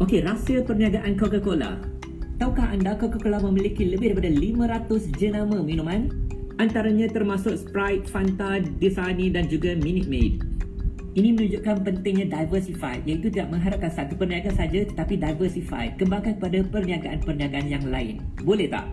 Okey, rahsia perniagaan Coca-Cola. Tahukah anda Coca-Cola memiliki lebih daripada 500 jenama minuman? Antaranya termasuk Sprite, Fanta, Dasani dan juga Minute Maid. Ini menunjukkan pentingnya diversify iaitu tidak mengharapkan satu perniagaan saja tetapi diversify kembangkan kepada perniagaan-perniagaan yang lain. Boleh tak?